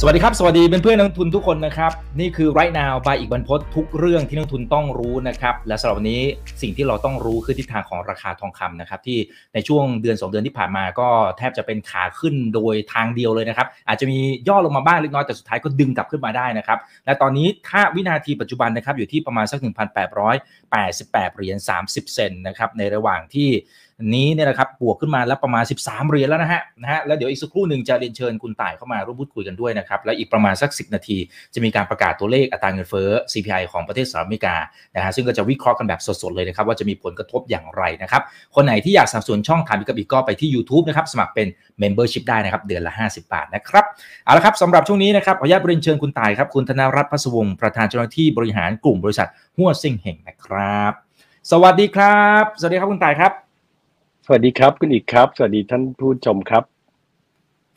สวัสดีครับ สวัสดีเป็นเพื่อนนักทุนทุกคนนะครับ นี่คือ right now บายอีกบรรพททุกเรื่องที่นักทุนต้องรู้นะครับ และสำหรับวันนี้สิ่งที่เราต้องรู้คือทิศทางของราคาทองคำนะครับที่ในช่วงเดือน 2 เดือนที่ผ่านมาก็แทบจะเป็นขาขึ้นโดยทางเดียวเลยนะครับ อาจจะมีย่อลงมาบ้างเล็กน้อยแต่สุดท้ายก็ดึงกลับขึ้นมาได้นะครับ และตอนนี้ถ้าวินาทีปัจจุบันนะครับอยู่ที่ประมาณสัก 1,888เหรียญ30 เซนนะครับในระหว่างที่ นี้เนี่ยนะครับบวกขึ้นมาแล้วประมาณ 13 เหรียญแล้วนะฮะนะฮะแล้วเดี๋ยวอีกสักครู่หนึ่งจะเรียนเชิญคุณต่ายเข้ามาร่วมพูดคุยกันด้วยนะครับและอีกประมาณสัก 10 นาที จะมีการประกาศตัวเลขอัตราเงินเฟ้อ CPI ของประเทศสหรัฐอเมริกานะฮะซึ่งก็จะวิเคราะห์กันแบบสดๆเลยนะครับว่าจะมีผลกระทบอย่างไรนะครับคนไหนที่อยากสนับสนุนช่องถามกับอีกก็ไปที่ YouTube นะครับสมัครเป็น Membership ได้นะครับเดือนละ 50 บาทนะครับเอาละครับสำหรับช่วงนี้นะครับขออนุญาตเรียนเชิญคุณต่ายครับคุณธนรัตน์พัสวงศ์ประธานเจ้าหน้าที่บริหารกลุ่มบริษัทหัวซิงเหงนะครับ สวัสดีครับ สวัสดีครับคุณต่ายครับ สวัสดีครับคุณอีกครับ สวัสดีท่านผู้ชมครับ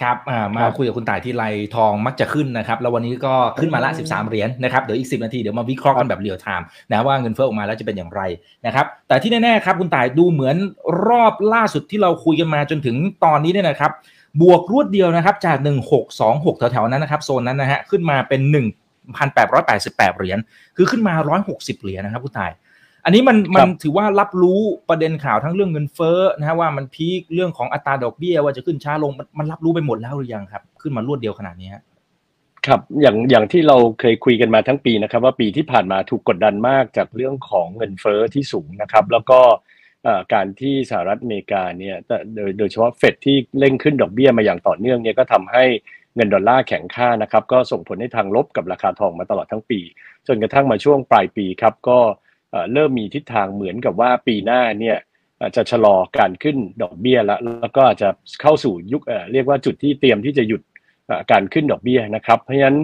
ครับมาคุยกับคุณต่ายที่ไรทองมักจะขึ้นนะครับ แล้ววันนี้ก็ขึ้นมาละ 13 เหรียญนะครับเดี๋ยวอีก 10 นาทีเดี๋ยวมาวิเคราะห์กันแบบเรียลไทม์นะว่าเงินเฟ้อออกมาแล้วจะเป็นอย่างไรนะครับ แต่ที่แน่ๆครับคุณต่ายดูเหมือนรอบล่าสุดที่เราคุยกันมาจนถึงตอนนี้เนี่ยนะครับบวกรวดเดียวนะครับจาก 1626แถวๆนั้นนะครับโซนนั้นนะฮะขึ้นมาเป็น 1,888 เหรียญคือขึ้นมา 160 เหรียญนะครับคุณต่าย อันนี้มันมันถือว่ารับรู้ประเด็นข่าวทั้งเรื่องเงินเฟ้อนะฮะว่ามันพีคเรื่องของอัตราดอกเบี้ยว่าจะขึ้นช้าลงมันมันรับรู้ไปหมดแล้วหรือยังครับ ขึ้นมารวดเดียวขนาดนี้ครับอย่างอย่างที่เราเคยคุยกันมาทั้งปีนะครับ ว่าปีที่ผ่านมาถูกกดดันมากจากเรื่องของเงินเฟ้อที่สูงนะครับ แล้วก็การที่สหรัฐอเมริกาเนี่ยโดยโดยเฉพาะเฟดที่เร่งขึ้นดอกเบี้ยมาอย่างต่อเนื่องเนี่ยก็ทำให้เงินดอลลาร์แข็งค่านะครับ ก็ส่งผลให้ทางลบกับราคาทองมาตลอดทั้งปี จนกระทั่งมาช่วงปลายปีครับก็ เริ่มมีทิศทางเหมือนกับว่าปีหน้าเนี่ยจะชะลอการขึ้นดอกเบี้ยแล้วแล้วก็อาจจะเข้าสู่ยุคเรียกว่าจุดที่เตรียมที่จะหยุดการขึ้นดอกเบี้ยนะครับ เพราะฉะนั้น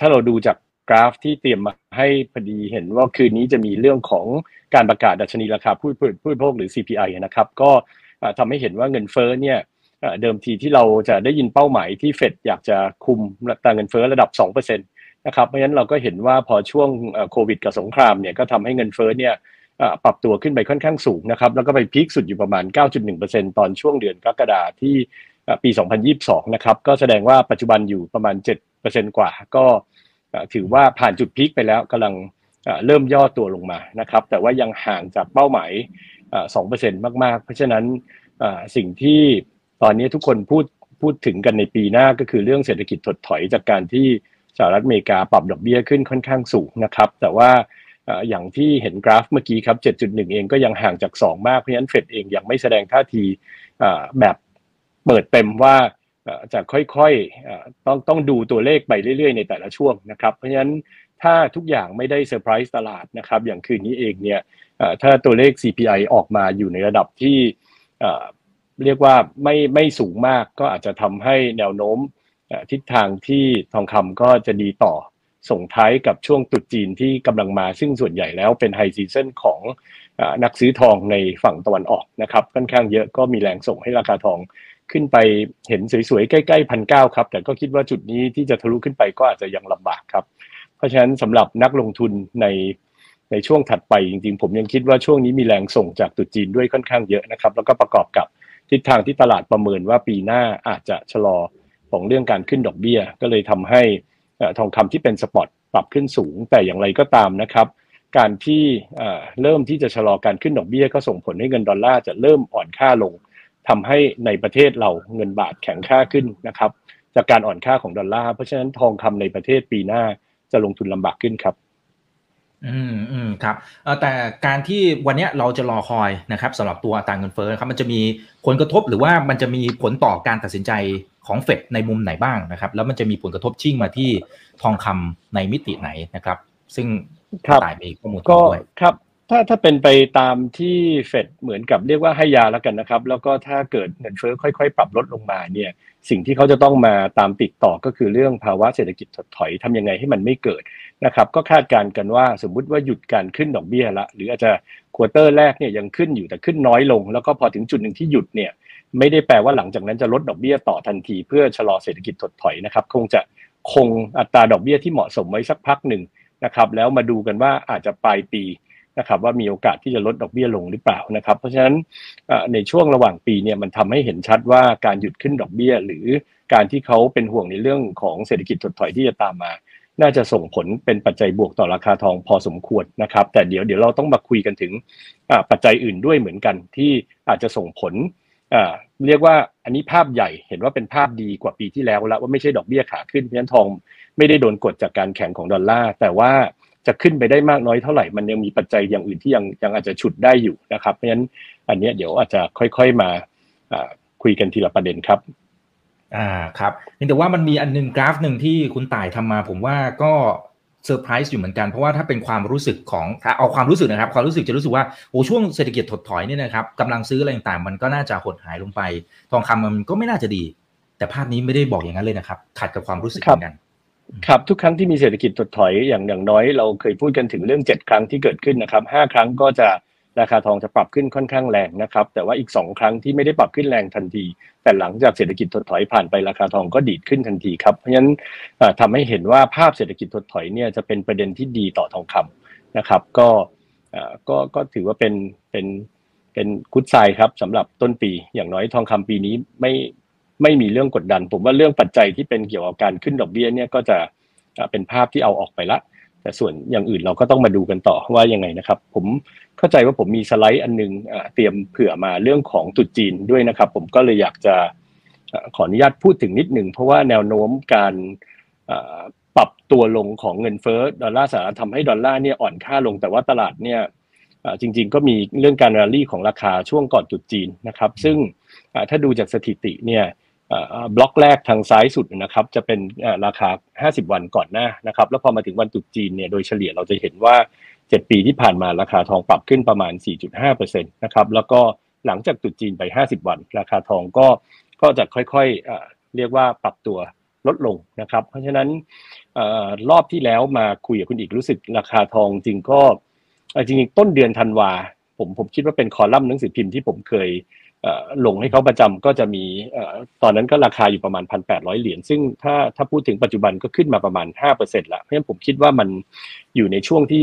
ถ้าเราดูจากกราฟที่เตรียมมาให้พอดีเห็นว่าคืนนี้จะมีเรื่องของการประกาศดัชนีราคาผู้ผู้บริโภคหรือ CPI นะครับ ก็ทำให้เห็นว่าเงินเฟ้อเนี่ยเดิมทีที่เราจะได้ยินเป้าหมายที่เฟดอยากจะคุมตาเงินเฟ้อระดับ 2% นะครับเพราะฉะนั้นเราก็เห็นว่าพอช่วงโควิดกับสงครามเนี่ยก็ทำให้เงินเฟ้อเนี่ยปรับตัวขึ้นไปค่อนข้างสูงนะครับแล้วก็ไปพีคสุดอยู่ประมาณ 9.1%ตอนช่วงเดือนกรกฎาที่ปี 2022 นะครับก็แสดงว่าปัจจุบันอยู่ประมาณ 7%กว่า ก็ถือว่าผ่านจุดพีคไปแล้วกำลังเริ่มย่อตัวลงมานะครับแต่ว่ายังห่างจากเป้าหมาย 2%มาก ๆ เพราะฉะนั้นสิ่งที่ตอนนี้ทุกคนพูดพูดถึงกันในปีหน้าก็คือเรื่องเศรษฐกิจถดถอยจากการที่ หรัฐอเมริกาปรับดอกเบี้ยขึ้นค่อนข้างสูงนะครับ แต่ว่าอย่างที่เห็นกราฟเมื่อกี้ครับ 7.1 เองก็ยังห่างจาก 2 มาก เพราะฉะนั้นเฟดเองยังไม่แสดงท่าทีแบบเปิดเต็มว่าจะค่อยๆต้องต้องดูตัวเลขไปเรื่อยๆ ในแต่ละช่วงนะครับ เพราะฉะนั้นถ้าทุกอย่างไม่ได้เซอร์ไพรส์ตลาดนะครับ อย่างคืนนี้เองเนี่ยถ้าตัวเลข CPI ออกมาอยู่ในระดับที่เรียกว่าไม่ไม่สูงมากก็อาจจะทำให้แนวโน้ม ทิศทางที่ทองคำก็จะดีต่อส่งท้ายกับช่วงตุดจีนที่กำลังมาซึ่งส่วนใหญ่แล้วเป็นไฮซีซันของนักซื้อทองในฝั่งตะวันออกนะครับค่อนข้างเยอะก็มีแรงส่งให้ราคาทองขึ้นไปเห็นสวยๆ ใกล้ๆพันเก้าครับ แต่ก็คิดว่าจุดนี้ที่จะทะลุขึ้นไปก็อาจจะยังลำบากครับ เพราะฉะนั้นสำหรับนักลงทุนในในช่วงถัดไปจริงๆ ผมยังคิดว่าช่วงนี้มีแรงส่งจากตุจีนด้วยค่อนข้างเยอะนะครับ แล้วก็ประกอบกับทิศทางที่ตลาดประเมินว่าปีหน้าอาจจะชะลอ ของเรื่องการขึ้นดอกเบี้ย ก็เลยทำให้ทองคำที่เป็นสปอตปรับขึ้นสูง แต่อย่างไรก็ตามนะครับ การที่เริ่มที่จะชะลอการขึ้นดอกเบี้ย ก็ส่งผลให้เงินดอลลาร์จะเริ่มอ่อนค่าลงทำให้ในประเทศเราเงินบาทแข็งค่าขึ้นนะครับ จากการอ่อนค่าของดอลลาร์เพราะฉะนั้นทองคำในประเทศปีหน้าจะลงทุนลำบากขึ้นครับอืมอืมครับแต่การที่วันนี้เราจะรอคอยนะครับสำหรับตัวอัตราเงินเฟ้อครับมันจะมีผลกระทบหรือว่ามันจะมีผลต่อการตัดสินใจ ของเฟดในมุมไหนบ้างนะครับ แล้วมันจะมีผลกระทบชิ่งมาที่ทองคำในมิติไหนนะครับ ซึ่งตายมีข้อมูลก็ครับ ถ้าถ้าเป็นไปตามที่เฟดเหมือนกับเรียกว่าให้ยาแล้วกันนะครับ แล้วก็ถ้าเกิดเงินเฟ้อค่อยๆ ปรับลดลงมาเนี่ยสิ่งที่เขาจะต้องมาตามติดต่อก็คือเรื่องภาวะเศรษฐกิจถดถอยทำยังไงให้มันไม่เกิดนะครับ ก็คาดการณ์กันว่าสมมุติว่าหยุดการขึ้นดอกเบี้ยละ หรืออาจจะควอเตอร์แรกเนี่ยยังขึ้นอยู่แต่ขึ้นน้อยลง แล้วก็พอถึงจุดหนึ่งที่หยุดเนี่ย ไม่ได้แปลว่าหลังจากนั้นจะลดดอกเบี้ยต่อทันที เพื่อชะลอเศรษฐกิจถดถอยนะครับ คงจะคงอัตราดอกเบี้ยที่เหมาะสมไว้สักพักหนึ่งนะครับ แล้วมาดูกันว่าอาจจะปลายปีนะครับ ว่ามีโอกาสที่จะลดดอกเบี้ยลงหรือเปล่านะครับ เพราะฉะนั้นในช่วงระหว่างปีเนี่ยมันทำให้เห็นชัดว่าการหยุดขึ้นดอกเบี้ย หรือการที่เขาเป็นห่วงในเรื่องของเศรษฐกิจถดถอยที่จะตามมา น่าจะส่งผลเป็นปัจจัยบวกต่อราคาทองพอสมควรนะครับ แต่เดี๋ยวเดี๋ยวเราต้องมาคุยกันถึงปัจจัยอื่นด้วยเหมือนกันที่อาจจะส่งผล เรียกว่าอันนี้ภาพใหญ่เห็นว่าเป็นภาพดีกว่าปีที่แล้วแล้วว่าไม่ใช่ดอกเบี้ยขาขึ้นเพราะฉะนั้นทองไม่ได้โดนกดจากการแข่งของดอลลาร์แต่ว่าจะขึ้นไปได้มากน้อยเท่าไหร่มันยังมีปัจจัยอย่างอื่นที่ยังยังอาจจะฉุดได้อยู่นะครับ เพราะฉะนั้นอันนี้เดี๋ยวอาจจะค่อยๆมาคุยกันทีละประเด็นครับอ่าครับแต่ว่ามันมีอันนึงกราฟหนึ่งที่คุณต่ายทำมา ผมว่าก็ เซอร์ไพรส์อยู่เหมือนกัน เพราะว่าถ้าเป็นความรู้สึกของเอาความรู้สึกนะครับ ความรู้สึกจะรู้สึกว่าโอ้ช่วงเศรษฐกิจถดถอยเนี่ยนะครับกำลังซื้ออะไรต่างๆ มันก็น่าจะหดหายลงไป ทองคำมันก็ไม่น่าจะดี แต่ภาพนี้ไม่ได้บอกอย่างนั้นเลยนะครับ ขัดกับความรู้สึกเหมือนกันครับทุกครั้งที่มีเศรษฐกิจถดถอยอย่างอย่างน้อยเราเคยพูดกันถึงเรื่อง 7 ครั้งที่เกิดขึ้นนะครับ5ครั้งก็จะ ราคาทองจะปรับขึ้นค่อนข้างแรงนะครับ แต่ว่าอีก 2 ครั้งที่ไม่ได้ปรับขึ้นแรงทันที แต่หลังจากเศรษฐกิจถดถอยผ่านไปราคาทองก็ดีดขึ้นทันทีครับ เพราะฉะนั้นทำให้เห็นว่าภาพเศรษฐกิจถดถอยเนี่ยจะเป็นประเด็นที่ดีต่อทองคำนะครับ ก็ก็ก็ถือว่าเป็นเป็นเป็นกุศไซครับสำหรับต้นปี อย่างน้อยทองคำปีนี้ไม่ไม่มีเรื่องกดดัน ผมว่าเรื่องปัจจัยที่เป็นเกี่ยวกับการขึ้นดอกเบี้ยเนี่ยก็จะเป็นภาพที่เอาออกไปละ แต่ส่วนอย่างอื่นเราก็ต้องมาดูกันต่อว่ายังไงนะครับ ผมเข้าใจว่าผมมีสไลด์อันนึงเตรียมเผื่อมาเรื่องของตุดจีนด้วยนะครับ ผมก็เลยอยากจะขออนุญาตพูดถึงนิดหนึ่งเพราะว่าแนวโน้มการปรับตัวลงของเงินเฟ้อดอลลาร์สหรัฐทำให้ดอลลาร์เนี่ยอ่อนค่าลงแต่ว่าตลาดเนี่ยจริงๆ ก็มีเรื่องการรลลี่ของราคาช่วงก่อนจุดจีนนะครับ ซึ่งถ้าดูจากสถิติเนี่ย บล็อกแรกทางซ้ายสุดนะครับ จะเป็นราคา 50 วันก่อนหน้านะครับ แล้วพอมาถึงวันตุดจีนเนี่ยโดยเฉลี่ยเราจะเห็นว่า 7 ปีที่ผ่านมาราคาทองปรับขึ้นประมาณ 4.5%นะครับแล้วก็หลังจากตุดจีนไป 50 วัน ราคาทองก็ก็จะค่อยๆเรียกว่าปรับตัวลดลงนะครับ เพราะฉะนั้นรอบที่แล้วมาคุยกับคุณอีกรู้สึกราคาทองจริงก็จริงๆต้นเดือนธันวาผมผมคิดว่าเป็นคอลัมน์หนังสือพิมพ์ที่ผมเคย ลงให้เขาประจำก็จะมีตอนนั้นก็ราคาอยู่ประมาณ 1,800 เหรียญซึ่งถ้าถ้าพูดถึงปัจจุบันก็ขึ้นมาประมาณ 5%ละเพราะฉะนั้นผมคิดว่ามันอยู่ในช่วงที่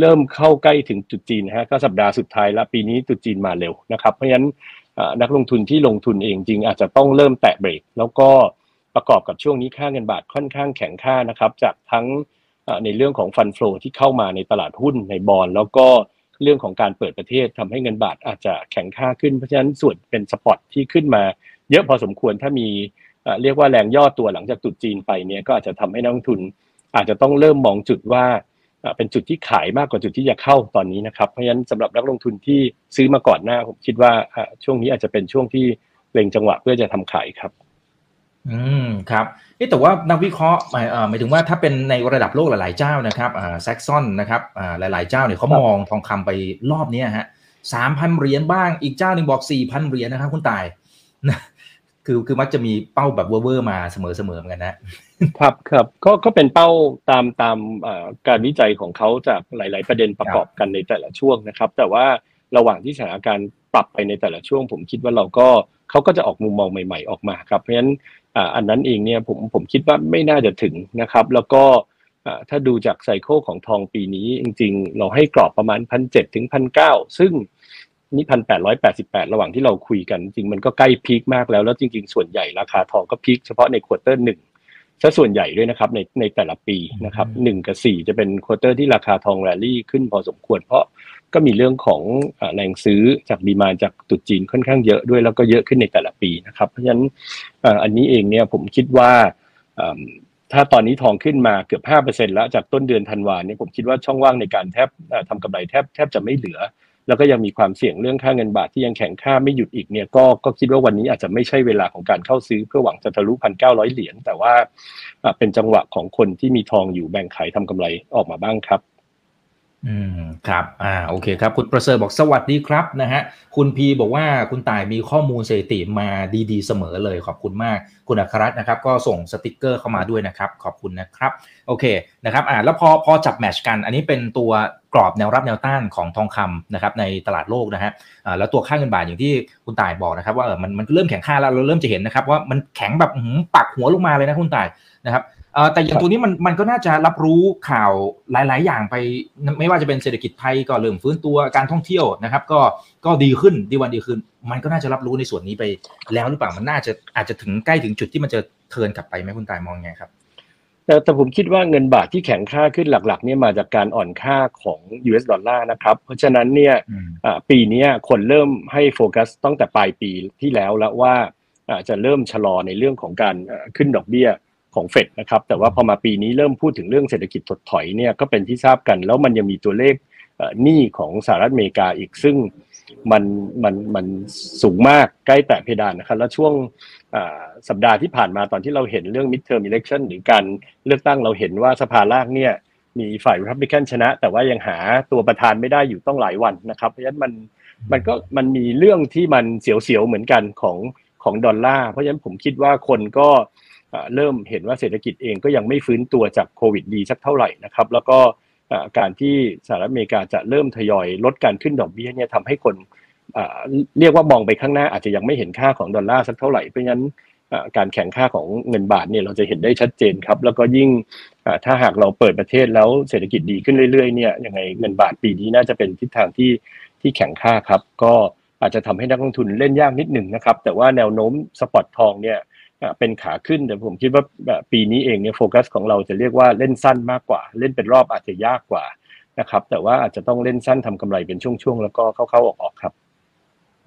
เริ่มเข้าใกล้ถึงจุดจีนนะฮะก็สัปดาห์สุดท้ายละปีนี้จุดจีนมาเร็วนะครับ เพราะฉะนั้นนักลงทุนที่ลงทุนเองจริงอาจจะต้องเริ่มแตะเบรก แล้วก็ประกอบกับช่วงนี้ค่าเงินบาทค่อนข้างแข็งค่านะครับ จากทั้งในเรื่องของฟันฟลูที่เข้ามาในตลาดหุ้นในบอลแล้วก็ เรื่องของการเปิดประเทศทำให้เงินบาทอาจจะแข็งค่าขึ้นเพราะฉะนั้นส่วนเป็นสปอตที่ขึ้นมา เยอะพอสมควรถ้ามีเรียกว่าแรงย่อตัวหลังจากตุดจีนไปเนี่ยก็อาจจะทำให้นักลงทุน อาจจะต้องเริ่มมองจุดว่าเป็นจุดที่ขายมากกว่าจุดที่จะเข้าตอนนี้นะครับเพราะฉะนั้นสำหรับนักลงทุนที่ซื้อมาก่อนหน้าผมคิดว่าช่วงนี้อาจจะเป็นช่วงที่เล็งจังหวะเพื่อจะทำขายครับ อืมครับแต่ว่านักวิเคราะห์หมายหมายถึงว่าถ้าเป็นในระดับโลกหลาย ๆ เจ้านะครับอ่าแซกซอนนะครับอ่าหลาย ๆ เจ้าเนี่ยเขามองทองคำไปรอบนี้ฮะสามพันเหรียญบ้างอีกเจ้าหนึ่งบอกสี่พันเหรียญนะครับคุณตายนะคือคือมักจะมีเป้าแบบเวอร์มาเสมอเสมอเหมือนกันนะครับครับก็ก็เป็นเป้าตามตามการวิจัยของเขาจากหลาย ๆ ประเด็นประกอบกันในแต่ละช่วงนะครับ แต่ว่าระหว่างที่สถานการณ์ปรับไปในแต่ละช่วง ผมคิดว่าเราก็ เขาก็จะออกมุมมองใหม่ ๆ ออกมาครับ เพราะฉะนั้นอันนั้นเองเนี่ยผมผมคิดว่าไม่น่าจะถึงนะครับ แล้วก็ถ้าดูจาก cycle ของทองปีนี้จริง ๆ เราให้กรอบประมาณพันเจ็ดถึงพันเก้าซึ่งนี่พันแปดร้อยแปดสิบแปดระหว่างที่เราคุยกัน จริงมันก็ใกล้ peak มากแล้ว แล้วจริง ๆ ส่วนใหญ่ราคาทองก็ peak เฉพาะใน quarter หนึ่งซะส่วนใหญ่ด้วยนะครับในในแต่ละปีนะครับหนึ่งกับสี่จะเป็น quarter ที่ราคาทองแรลลี่ขึ้นพอสมควรเพราะ ก็มีเรื่องของแรงซื้อจาก demand จากตรุษจีนค่อนข้างเยอะด้วยแล้วก็เยอะขึ้นในแต่ละปีนะครับเพราะฉะนั้นอันนี้เองเนี่ยผมคิดว่าถ้าตอนนี้ทองขึ้นมาเกือบห้าเปอร์เซ็นแล้วจากต้นเดือนธันวาเนี่ยผมคิดว่าช่องว่างในการแทบทำกำไรแทบแทบจะไม่เหลือ แล้วก็ยังมีความเสี่ยงเรื่องค่าเงินบาทที่ยังแข็งค่าไม่หยุดอีกเนี่ยก็ก็คิดว่าวันนี้อาจจะไม่ใช่เวลาของการเข้าซื้อเพื่อหวังจะทะลุพันเก้าร้อยเหรียญแต่ว่าเป็นจังหวะของคนที่มีทองอยู่แบ่งขายทำกำไรออกมาบ้างครับ อืมครับอ่าโอเคครับ คุณประเสริฐบอกสวัสดีครับนะฮะคุณพีบอกว่าคุณต่ายมีข้อมูลสถิติมาดีๆเสมอเลยขอบคุณมาก คุณอัครรัตน์นะครับ ก็ส่งสติกเกอร์เข้ามาด้วยนะครับ ขอบคุณนะครับ โอเคนะครับอ่าแล้วพอพอจับแมชกัน อันนี้เป็นตัวกรอบแนวรับแนวต้านของทองคำนะครับในตลาดโลกนะฮะอ่าแล้วตัวค่าเงินบาทอย่างที่คุณต่ายบอกนะครับ ว่าเออมันมันเริ่มแข็งค่าแล้วเราเริ่มจะเห็นนะครับว่ามันแข็งแบบปักหัวลงมาเลยนะคุณต่ายนะครับ แต่อย่างตัวนี้มันมันก็น่าจะรับรู้ข่าวหลาย ๆ อย่างไป ไม่ว่าจะเป็นเศรษฐกิจไทยก็เริ่มฟื้นตัวการท่องเที่ยวนะครับ ก็ก็ดีขึ้นดีวันดีขึ้น มันก็น่าจะรับรู้ในส่วนนี้ไปแล้วหรือเปล่ามันน่าจะอาจจะถึงใกล้ถึงจุดที่มันจะเทินกลับไปไหมคุณตายมองไงครับแต่แต่ผมคิดว่าเงินบาทที่แข็งค่าขึ้นหลักๆเนี่ยมาจากการอ่อนค่าของ US ดอลลาร์นะครับ เพราะฉะนั้นเนี่ยปีนี้คนเริ่มให้โฟกัสตั้งแต่ปลายปีที่แล้วแล้วว่าจะเริ่มชะลอในเรื่องของการขึ้นดอกเบี้ย ของเฟดนะครับ แต่ว่าพอมาปีนี้เริ่มพูดถึงเรื่องเศรษฐกิจถดถอยเนี่ยก็เป็นที่ทราบกัน แล้วมันยังมีตัวเลขหนี้ของสหรัฐอเมริกาอีกซึ่งมันมันมันสูงมากใกล้แตะเพดานนะครับ แล้วช่วงสัปดาห์ที่ผ่านมาตอนที่เราเห็นเรื่อง midterm election หรือการเลือกตั้งเราเห็นว่าสภาล่างเนี่ยมีฝ่าย Republican ชนะ แต่ว่ายังหาตัวประธานไม่ได้อยู่ต้องหลายวันนะครับ เพราะฉะนั้นมันมันก็มันมีเรื่องที่มันเสียวๆเหมือนกันของของดอลลาร์เพราะฉะนั้นผมคิดว่าคนก็ เริ่มเห็นว่าเศรษฐกิจเองก็ยังไม่ฟื้นตัวจากโควิดดีสักเท่าไหร่นะครับ แล้วก็การที่สหรัฐอเมริกาจะเริ่มทยอยลดการขึ้นดอกเบี้ยเนี่ยทำให้คนเรียกว่ามองไปข้างหน้าอาจจะยังไม่เห็นค่าของดอลลาร์สักเท่าไหร่เพราะฉะนั้นการแข่งค่าของเงินบาทเนี่ยเราจะเห็นได้ชัดเจนครับ แล้วก็ยิ่งถ้าหากเราเปิดประเทศแล้วเศรษฐกิจดีขึ้นเรื่อยๆเนี่ยยังไงเงินบาทปีนี้น่าจะเป็นทิศทางที่ที่แข็งค่าครับ ก็อาจจะทำให้นักลงทุนเล่นยากนิดหนึ่งนะครับ แต่ว่าแนวโน้มสปอตทองเนี่ย เป็นขาขึ้นแต่ผมคิดว่าปีนี้เองเนี่ยโฟกัสของเราจะเรียกว่าเล่นสั้นมากกว่า เล่นเป็นรอบอาจจะยากกว่านะครับ แต่ว่าอาจจะต้องเล่นสั้นทำกำไรเป็นช่วงๆแล้วก็เข้าๆออกๆครับ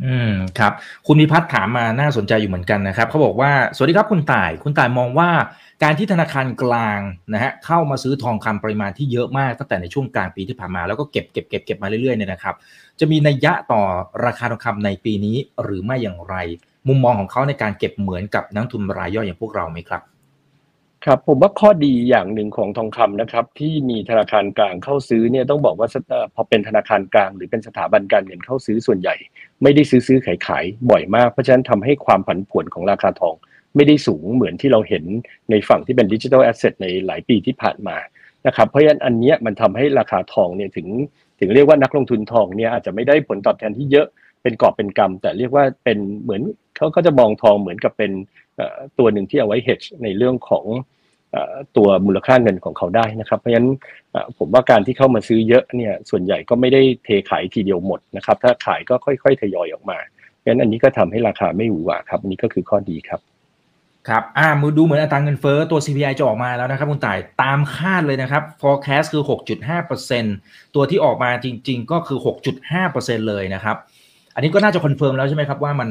อืมครับ คุณมิพัฒน์ถามมาน่าสนใจอยู่เหมือนกันนะครับเขาบอกว่าสวัสดีครับคุณต่ายคุณต่ายมองว่าการที่ธนาคารกลางนะฮะเข้ามาซื้อทองคำปริมาณที่เยอะมากตั้งแต่ในช่วงกลางปีที่ผ่านมาแล้วก็เก็บเก็บเก็บเก็บมาเรื่อยๆเนี่ยนะครับ จะมีนัยยะต่อราคาทองคำในปีนี้หรือไม่อย่างไร มุมมองของเขาในการเก็บเหมือนกับนักทุนรายย่อยอย่างพวกเราไหมครับครับผมว่าข้อดีอย่างหนึ่งของทองคำนะครับ ที่มีธนาคารกลางเข้าซื้อเนี่ยต้องบอกว่าพอเป็นธนาคารกลาง หรือเป็นสถาบันการเงินเข้าซื้อส่วนใหญ่ ไม่ได้ซื้อซื้อขายขายบ่อยมากเพราะฉะนั้นทำให้ความผันผวนของราคาทอง ไม่ได้สูงเหมือนที่เราเห็นในฝั่งที่เป็นดิจิทัลแอสเซทในหลายปีที่ผ่านมานะครับเพราะฉะนั้นอันนี้มันทำให้ราคาทองเนี่ยถึงถึงเรียกว่านักลงทุนทองเนี่ยอาจจะไม่ได้ผลตอบแทนที่เยอะ เป็นกอบเป็นกำแต่เรียกว่าเป็นเหมือนเขาก็จะมองทองเหมือนกับเป็นตัวหนึ่งที่เอาไว้ hedge ในเรื่องของตัวมูลค่าเงินของเขาได้นะครับ เพราะฉะนั้นผมว่าการที่เข้ามาซื้อเยอะเนี่ยส่วนใหญ่ก็ไม่ได้เทขายทีเดียวหมดนะครับ ถ้าขายก็ค่อย ๆ ทยอยออกมาเพราะฉะนั้นอันนี้ก็ทำให้ราคาไม่หวือหวาครับอันนี้ก็คือข้อดีครับครับอ่ามือดูเหมือนอัตราเงินเฟ้อตัว CPI จะออกมาแล้วนะครับคุณต่ายตามคาดเลยนะครับ forecast คือ 6.5%ตัวที่ออกมาจริง ๆ ก็คือ 6.5%เลยนะครับ อันนี้ก็น่าจะ confirm แล้วใช่ไหมครับว่ามัน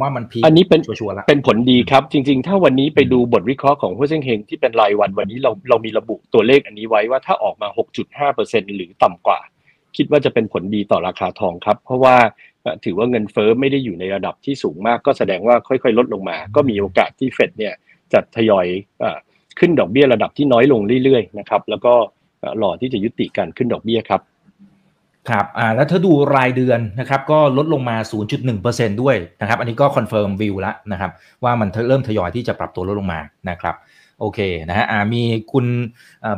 ว่ามัน peak อันนี้เป็น sure แล้วเป็นผลดีครับ จริง ๆ ถ้าวันนี้ไปดูบทวิเคราะห์ของฮั่วเซ่งเฮงที่เป็นรายวันวันนี้เราเรามีระบุตัวเลขอันนี้ไว้ว่าถ้าออกมา 6.5%หรือต่ำกว่า คิดว่าจะเป็นผลดีต่อราคาทองครับ เพราะว่าถือว่าเงินเฟ้อไม่ได้อยู่ในระดับที่สูงมาก ก็แสดงว่าค่อย ๆ ลดลงมา ก็มีโอกาสที่เฟดเนี่ยจะทยอยขึ้นดอกเบี้ยระดับที่น้อยลงเรื่อยๆนะครับแล้วก็รอที่จะยุติการขึ้นดอกเบี้ยครับ ครับอ่าแล้วถ้าดูรายเดือนนะครับก็ลดลงมา 0.1%ด้วยนะครับ อันนี้ก็ confirm view แล้วนะครับ ว่ามันเริ่มทยอยที่จะปรับตัวลดลงมานะครับโอเคนะฮะอ่ามีคุณ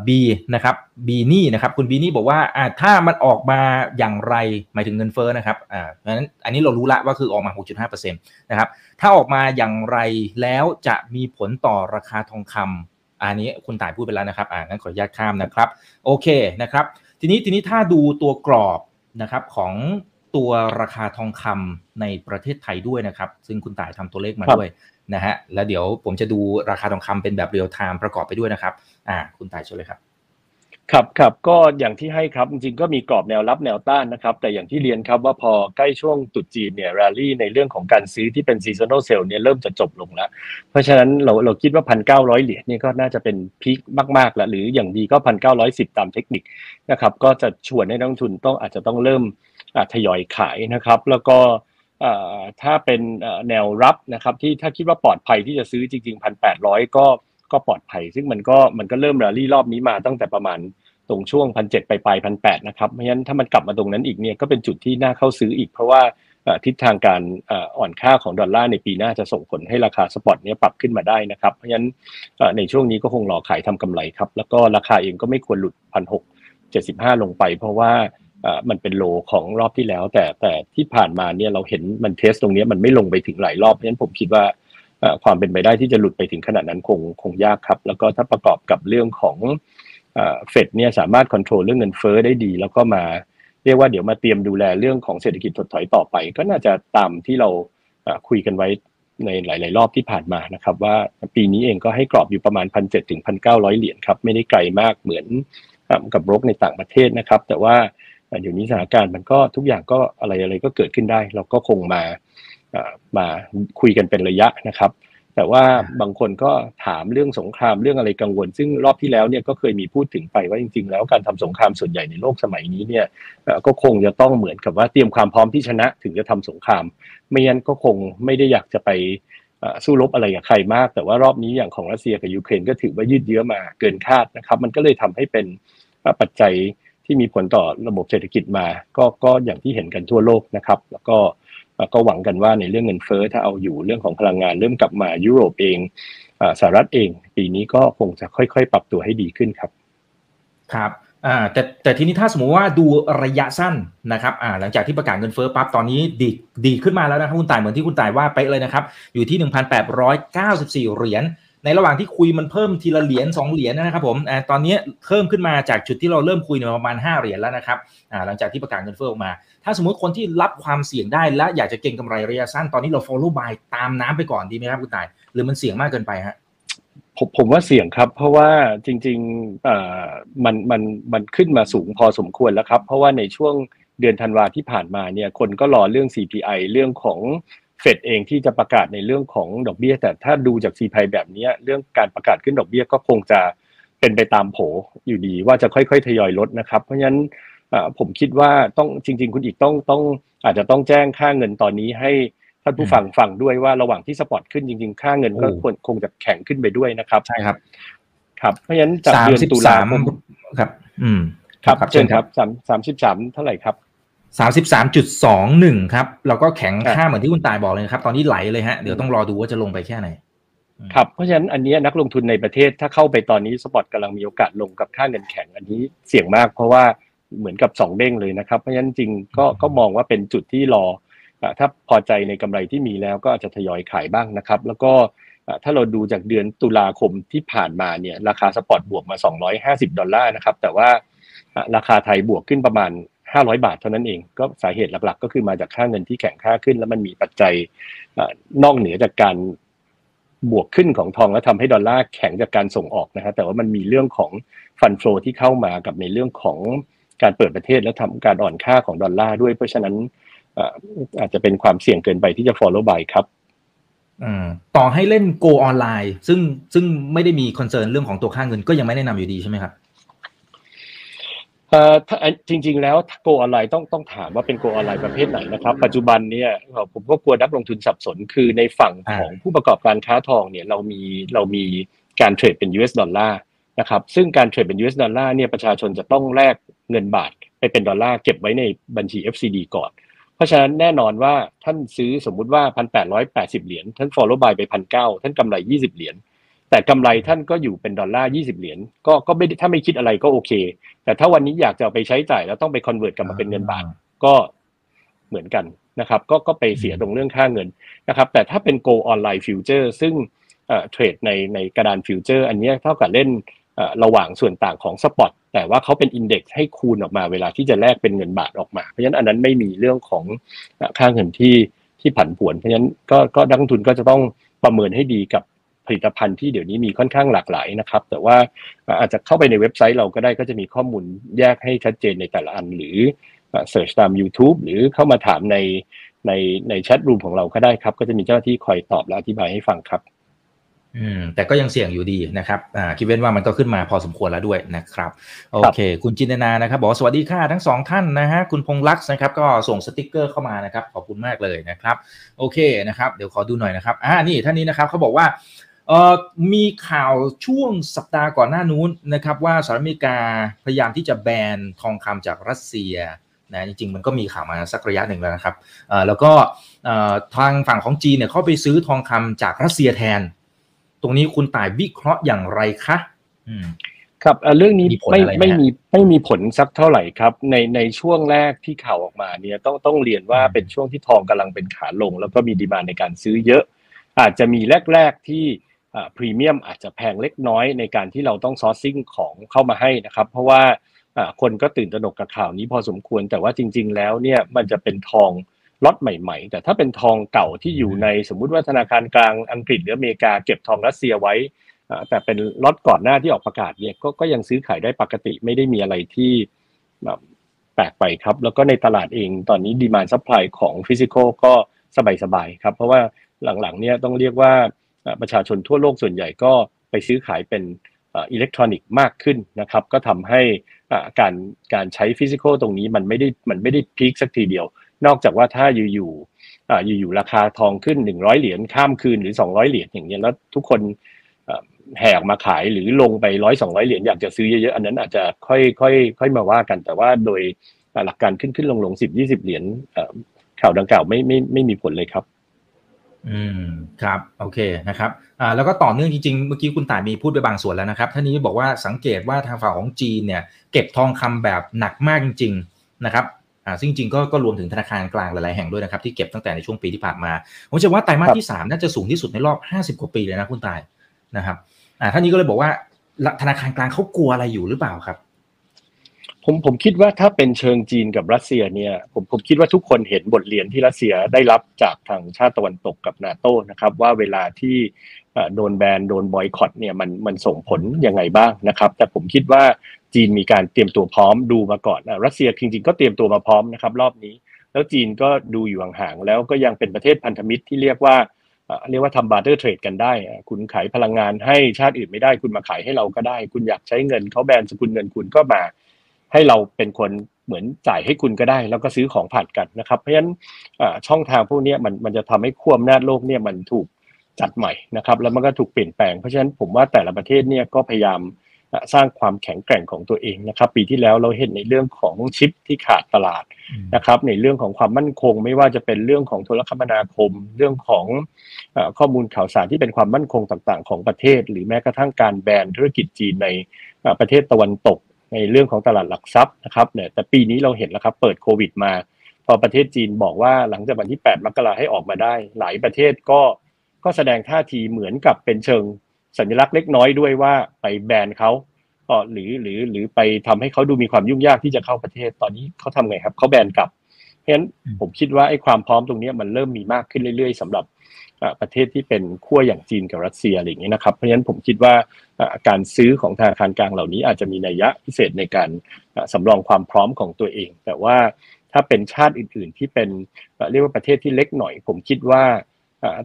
บีนะครับบีนี่นะครับคุณบีนี่บอกว่าอ่าถ้ามันออกมาอย่างไรหมายถึงเงินเฟ้อนะครับอ่าเพราะฉะนั้นอันนี้เรารู้ละว่าคือออกมา 6.5%นะครับถ้าออกมาอย่างไรแล้วจะมีผลต่อราคาทองคำอันนี้คุณต่ายพูดไปแล้วนะครับอ่างั้นขออนุญาตข้ามนะครับ โอเคนะครับ ทีนี้ทีนี้ถ้าดูตัวกรอบนะครับของตัวราคาทองคำในประเทศไทยด้วยนะครับ ซึ่งคุณต่ายทำตัวเลขมาด้วยนะฮะแล้วเดี๋ยวผมจะดูราคาทองคำเป็นแบบ real time ประกอบไปด้วยนะครับ อ่า คุณต่ายช่วยเลยครับ ครับครับก็อย่างที่ให้ครับจริงๆก็มีกรอบแนวรับแนวต้านนะครับ แต่อย่างที่เรียนครับว่าพอใกล้ช่วงตรุษจีนเนี่ยรลลี่ในเรื่องของการซื้อที่เป็น seasonal sales เนี่ยเริ่มจะจบลงแล้ว เพราะฉะนั้นเราเราคิดว่าพันเก้าร้อยเหรียญนี่ก็น่าจะเป็น peak มากๆแล้วหรืออย่างดีก็พันเก้าร้อยสิบตามเทคนิคนะครับก็จะชวนให้นักลงทุนต้องอาจจะต้องเริ่มทยอยขายนะครับ แล้วก็ถ้าเป็นแนวรับนะครับที่ถ้าคิดว่าปลอดภัยที่จะซื้อจริงๆพันแปดร้อยก็ ก็ปลอดภัย ซึ่งมันก็มันก็เริ่มรลลี่รอบนี้มาตั้งแต่ประมาณตรงช่วงพันเจ็ดไปปลายพันแปดนะครับเพราะฉะนั้นถ้ามันกลับมาตรงนั้นอีกเนี่ยก็เป็นจุดที่น่าเข้าซื้ออีก เพราะว่าทิศทางการอ่อนค่าของดอลลาร์ในปีหน้าจะส่งผลให้ราคา spot เนี้ยปรับขึ้นมาได้นะครับ เพราะฉะนั้นในช่วงนี้ก็คงรอขายทำกำไรครับ แล้วก็ราคาเองก็ไม่ควรหลุดพันหกเจ็ดสิบห้าลงไป เพราะว่ามันเป็น low ของรอบที่แล้ว แต่แต่ที่ผ่านมาเนี่ยเราเห็นมัน test ตรงนี้มันไม่ลงไปถึงหลายรอบเพราะฉะนั้นผมคิดว่า ความเป็นไปได้ที่จะหลุดไปถึงขนาดนั้นคงคงยากครับ แล้วก็ถ้าประกอบกับเรื่องของเฟดเนี่ยสามารถควบคุมเรื่องเงินเฟ้อได้ดี แล้วก็มาเรียกว่าเดี๋ยวมาเตรียมดูแลเรื่องของเศรษฐกิจถดถอยต่อไป ก็น่าจะตามที่เราคุยกันไว้ในหลาย ๆ รอบที่ผ่านมานะครับว่าปีนี้เองก็ให้กรอบอยู่ประมาณพันเจ็ดถึงพันเก้าร้อยเหรียญครับ ไม่ได้ไกลมากเหมือนกับโรกในต่างประเทศนะครับ แต่ว่าเดี๋ยวนี้สถานการณ์มันก็ทุกอย่างก็อะไรอะไรก็เกิดขึ้นได้ เราก็คงมา มาคุยกันเป็นระยะนะครับ แต่ว่าบางคนก็ถามเรื่องสงครามเรื่องอะไรกังวล ซึ่งรอบที่แล้วเนี่ยก็เคยมีพูดถึงไปว่าจริง ๆ แล้วการทำสงครามส่วนใหญ่ในโลกสมัยนี้เนี่ยก็คงจะต้องเหมือนกับว่าเตรียมความพร้อมที่ชนะถึงจะทำสงคราม ไม่งั้นก็คงไม่ได้อยากจะไปสู้รบอะไรกับใครมาก แต่ว่ารอบนี้อย่างของรัสเซียกับยูเครนก็ถือว่ายืดเยื้อมาเกินคาดนะครับ มันก็เลยทำให้เป็นปัจจัยที่มีผลต่อระบบเศรษฐกิจมา ก็ก็อย่างที่เห็นกันทั่วโลกนะครับ แล้วก็ ก็หวังกันว่าในเรื่องเงินเฟ้อถ้าเอาอยู่เรื่องของพลังงานเริ่มกลับมายุโรปเองสหรัฐเอง ปีนี้ก็คงจะค่อยๆ ปรับตัวให้ดีขึ้นครับ ครับแต่แต่ทีนี้ถ้าสมมติว่าดูระยะสั้นนะครับหลังจากที่ประกาศเงินเฟ้อปั๊บตอนนี้ดีดีขึ้นมาแล้วนะครับคุณต่ายเหมือนที่คุณต่ายว่าไปเลยนะครับ อยู่ที่ 1,894 เหรียญ ในระหว่างที่คุยมันเพิ่มทีละเหรียญ2เหรียญนะครับผมอตอนนี้เพิ่มขึ้นมาจากจุดที่เราเริ่มคุยเนี่ยประมาณ 5 เหรียญแล้วนะครับหลังจากที่ประกาศเงินเฟ้อออกมา ถ้าสมมติคนที่รับความเสี่ยงได้และอยากจะเก็งกำไรระยะสั้นตอนนี้เรา follow buy ตามน้ำไปก่อนดีไหมครับคุณต่าย หรือมันเสี่ยงมากเกินไปฮะผมผมว่าเสี่ยงครับ เพราะว่าจริงๆมันมันมันขึ้นมาสูงพอสมควรแล้วครับ เพราะว่าในช่วงเดือนธันวาที่ผ่านมาเนี่ยคนก็รอเรื่อง CPI เรื่องของ เฟดเองที่จะประกาศในเรื่องของดอกเบี้ย แต่ถ้าดูจาก CPI แบบนี้เรื่องการประกาศขึ้นดอกเบี้ยก็คงจะเป็นไปตามโผอยู่ดีว่าจะค่อยๆ ทยอยลดนะครับ เพราะฉะนั้นผมคิดว่าต้องจริง ๆ คุณอีกต้องต้องอาจจะต้องแจ้งค่าเงินตอนนี้ให้ท่านผู้ฟังฟังด้วยว่าระหว่างที่สปอร์ตขึ้นจริง ๆ ค่าเงินก็ควรคงจะแข็งขึ้นไปด้วยนะครับใช่ครับ ครับเพราะฉะนั้นจากเดือนตุลาคมครับ อืมครับเชิญครับสามสามสิบสามเท่าไหร่ครับ สามสิบสามจุดสองหนึ่งครับแล้วก็แข็งค่าเหมือนที่คุณตายบอกเลยครับ ตอนนี้ไหลเลยฮะ เดี๋ยวต้องรรอดูว่าจะลงไปแค่ไหน ครับ เพราะฉะนั้นอันนี้นักลงทุนในประเทศถ้าเข้าไปตอนนี้ spot กำลังมีโอกาสลงกับค่าเงินแข็งอันนี้เสี่ยงมากเพราะว่าเหมือนกับสองเด้งเลยนะครับ เพราะฉะนั้นจริงก็ก็มองว่าเป็นจุดที่รอ ถ้าพอใจในกำไรที่มีแล้วก็อาจจะทยอยขายบ้างนะครับ แล้วก็ถ้าเราดูจากเดือนตุลาคมที่ผ่านมาเนี่ยราคา spot บวกมา 250 ดอลลาร์นะครับ แต่ว่าราคาไทยบวกขึ้นประมาณ 500 บาทเท่านั้นเอง ก็สาเหตุหลักๆ ก็คือมาจากค่าเงินที่แข็งค่าขึ้น แล้วมันมีปัจจัยนอกเหนือจากการบวกขึ้นของทองแล้วทำให้ดอลลาร์แข็งจากการส่งออกนะครับแต่ว่ามันมีเรื่องของ fund flow ที่เข้ามากับในเรื่องของการเปิดประเทศแล้วทำการอ่อนค่าของดอลลาร์ด้วย เพราะฉะนั้นอาจจะเป็นความเสี่ยงเกินไปที่จะ follow buy ครับต่อให้เล่น go ออนไลน์ซึ่งซึ่งไม่ได้มี concern เรื่องของตัวค่าเงินก็ยังไม่แนะนำอยู่ดีใช่ไหมครับ เอ่อจริง ๆ แล้ว Gold Online ต้องต้องถามว่าเป็น Gold Online ประเภทไหนนะครับ ปัจจุบันเนี่ยผมก็กลัวนักลงทุนสับสนคือในฝั่งของผู้ประกอบการค้าทองเนี่ยเรามีเรามีการเทรดเป็น US ดอลลาร์นะครับซึ่งการเทรดเป็น US ดอลลาร์เนี่ยประชาชนจะต้องแลกเงินบาทไปเป็นดอลลาร์เก็บไว้ในบัญชี FCD ก่อน เพราะฉะนั้นแน่นอนว่าท่านซื้อสมมุติว่าพันแปดร้อยแปดสิบเหรียญท่าน follow by ไปพันเก้าท่านกำไรยี่สิบเหรียญ แต่กำไรท่านก็อยู่เป็นดอลลาร์ยี่สิบเหรียญก็ก็ไม่ถ้าไม่คิดอะไรก็โอเค แต่ถ้าวันนี้อยากจะไปใช้จ่ายแล้วต้องไป convert กลับมาเป็นเงินบาทก็เหมือนกันนะครับ ก็ก็ไปเสียตรงเรื่องค่าเงินนะครับ แต่ถ้าเป็น Gold Online Futures ซึ่งเทรดในในกระดานฟิวเจอร์อันนี้เท่ากับเล่นระหว่างส่วนต่างของ spot แต่ว่าเขาเป็น index ให้คูณออกมาเวลาที่จะแลกเป็นเงินบาทออกมา เพราะฉะนั้นอันนั้นไม่มีเรื่องของค่าเงินที่ที่ผันผวน เพราะฉะนั้นก็ก็นักลงทุนก็จะต้องประเมินให้ดีกับ ผลิตภัณฑ์ที่เดี๋ยวนี้มีค่อนข้างหลากหลายนะครับ แต่ว่าอาจจะเข้าไปในเว็บไซต์เราก็ได้ก็จะมีข้อมูลแยกให้ชัดเจนในแต่ละอันหรือเสิร์ชตาม YouTube หรือเข้ามาถามในในในแชทรูมของเราก็ได้ครับ ก็จะมีเจ้าหน้าที่คอยตอบและอธิบายให้ฟังครับอืมแต่ก็ยังเสี่ยงอยู่ดีนะครับอ่าคิดเว้นว่ามันก็ขึ้นมาพอสมควรแล้วด้วยนะครับ โอเค คุณจินตนานะครับ บอกสวัสดีค่ะทั้งสองท่านนะฮะคุณพงลักษ์นะครับ ก็ส่งสติกเกอร์เข้ามานะครับ ขอบคุณมากเลยนะครับ โอเคนะครับ เดี๋ยวขอดูหน่อยนะครับอ่านี่ท่านนี้นะครับเขาบอกว่าเอ่อ มีข่าวช่วงสัปดาห์ก่อนหน้านู้นนะครับว่าสหรัฐอเมริกาพยายามที่จะแบนทองคำจากรัสเซียนะจริงๆมันก็มีข่าวมาสักระยะหนึ่งแล้วนะครับอ่าแล้วก็ทางฝั่งของจีนเนี่ยเขาไปซื้อทองคำจากรัสเซียแทน ตรงนี้คุณต่ายวิเคราะห์อย่างไรคะครับเรื่องนี้ไม่ไม่มีไม่มีผลสักเท่าไหร่ครับ ในในช่วงแรกที่ข่าวออกมาเนี่ยต้องต้องเรียนว่าเป็นช่วงที่ทองกำลังเป็นขาลง แล้วก็มีดีมาในการซื้อเยอะ อาจจะมีแรก ๆที่ พรีเมียมอาจจะแพงเล็กน้อยในการที่เราต้อง sourcing ของเข้ามาให้นะครับ เพราะว่าคนก็ตื่นตระหนกกับข่าวนี้พอสมควรแต่ว่าจริง ๆ แล้วเนี่ยมันจะเป็นทองล็อตใหม่ ๆ แต่ถ้าเป็นทองเก่าที่อยู่ในสมมุติว่าธนาคารกลางอังกฤษหรืออเมริกาเก็บทองรัสเซียไว้ แต่เป็นล็อตก่อนหน้าที่ออกประกาศเนี่ยก็ยังซื้อขายได้ปกติไม่ได้มีอะไรที่แบบแปลกไปครับ แล้วก็ในตลาดเองตอนนี้ demand supply ของ physical ก็สบายๆครับ เพราะว่าหลังๆเนี่ยต้องเรียกว่า ประชาชนทั่วโลกส่วนใหญ่ก็ไปซื้อขายเป็นอิเล็กทรอนิกส์มากขึ้นนะครับ ก็ทำให้การการใช้ physical ตรงนี้มันไม่ได้มันไม่ได้ peak สักทีเดียว นอกจากว่าถ้าอยู่ๆอยู่ๆราคาทองขึ้น 100 เหรียญข้ามคืนหรือ 200 เหรียญอย่างเงี้ยแล้วทุกคนแห่ออกมาขายหรือลงไปร้อยสองร้อยเหรียญอยากจะซื้อเยอะๆ อันนั้นอาจจะค่อยค่อยค่อยมาว่ากัน แต่ว่าโดยหลักการขึ้นขึ้นลงลงสิบยี่สิบเหรียญข่าวดังกล่าวไม่ไม่ไม่มีผลเลยครับ อืมครับโอเคนะครับอ่าแล้วก็ต่อเนื่องจริงๆ เมื่อกี้คุณต่ายมีพูดไปบางส่วนแล้วนะครับท่านนี้บอกว่าสังเกตว่าทางฝั่งของจีนเนี่ยเก็บทองคำแบบหนักมากจริง ๆนะครับอ่าซึ่งจริงก็ก็รวมถึงธนาคารกลางหลายๆแห่งด้วยนะครับ ที่เก็บตั้งแต่ในช่วงปีที่ผ่านมา ผมเชื่อว่าไตรมาสที่ 3 น่าจะสูงที่สุดในรอบ 50 กว่าปีเลยนะคุณตายนะครับอ่าท่านนี้ก็เลยบอกว่าธนาคารกลางเขากลัวอะไรอยู่หรือเปล่าครับ ผมผมคิดว่าถ้าเป็นเชิงจีนกับรัสเซียเนี่ยผมผมคิดว่าทุกคนเห็นบทเรียนที่รัสเซียได้รับจากทางชาติตะวันตกกับนาโต้นะครับ ว่าเวลาที่โดนแบนโดนบอยคอตเนี่ยมันมันส่งผลยังไงบ้างนะครับ แต่ผมคิดว่าจีนมีการเตรียมตัวพร้อมดูมาก่อนรัสเซียจริงๆก็เตรียมตัวมาพร้อมนะครับ รอบนี้ แล้วจีนก็ดูอยู่ห่างๆแล้วก็ยังเป็นประเทศพันธมิตรที่เรียกว่าเรียกว่าทำ barter trade กันได้ คุณขายพลังงานให้ชาติอื่นไม่ได้ คุณมาขายให้เราก็ได้ คุณอยากใช้เงินเขาแบนสกุลเงินคุณก็มา ให้เราเป็นคนเหมือนจ่ายให้คุณก็ได้ แล้วก็ซื้อของผ่านกันนะครับ เพราะฉะนั้นช่องทางพวกนี้มันมันจะทำให้ขั้วอำนาจโลกเนี่ยมันถูกจัดใหม่นะครับ แล้วมันก็ถูกเปลี่ยนแปลงเพราะฉะนั้นผมว่าแต่ละประเทศเนี่ยก็พยายามสร้างความแข็งแกร่งของตัวเองนะครับ ปีที่แล้วเราเห็นในเรื่องของชิปที่ขาดตลาดนะครับ ในเรื่องของความมั่นคง ไม่ว่าจะเป็นเรื่องของโทรคมนาคม เรื่องของข้อมูลข่าวสารที่เป็นความมั่นคงต่างๆ ของประเทศ หรือแม้กระทั่งการแบนธุรกิจจีนในประเทศตะวันตก ในเรื่องของตลาดหลักทรัพย์นะครับเนี่ยแต่ปีนี้เราเห็นแล้วครับเปิดโควิดมา พอประเทศจีนบอกว่าหลังจากวันที่ 8 มกราให้ออกมาได้ หลายประเทศก็ก็แสดงท่าทีเหมือนกับเป็นเชิงสัญลักษณ์เล็กน้อยด้วยว่าไปแบนเขาก็หรือหรือหรือไปทำให้เขาดูมีความยุ่งยากที่จะเข้าประเทศตอนนี้เขาทำไงครับเขาแบนกลับเพราะฉะนั้นผมคิดว่าไอ้ความพร้อมตรงนี้มันเริ่มมีมากขึ้นเรื่อยๆสำหรับ ประเทศที่เป็นขั้วอย่างจีนกับรัสเซียอะไรอย่างนี้นะครับเพราะฉะนั้นผมคิดว่าการซื้อของธนาคารกลางเหล่านี้อาจจะมีนัยยะพิเศษในการสำรองความพร้อมของตัวเอง แต่ว่าถ้าเป็นชาติอื่น ๆ ที่เป็นเรียกว่าประเทศที่เล็กหน่อย ผมคิดว่า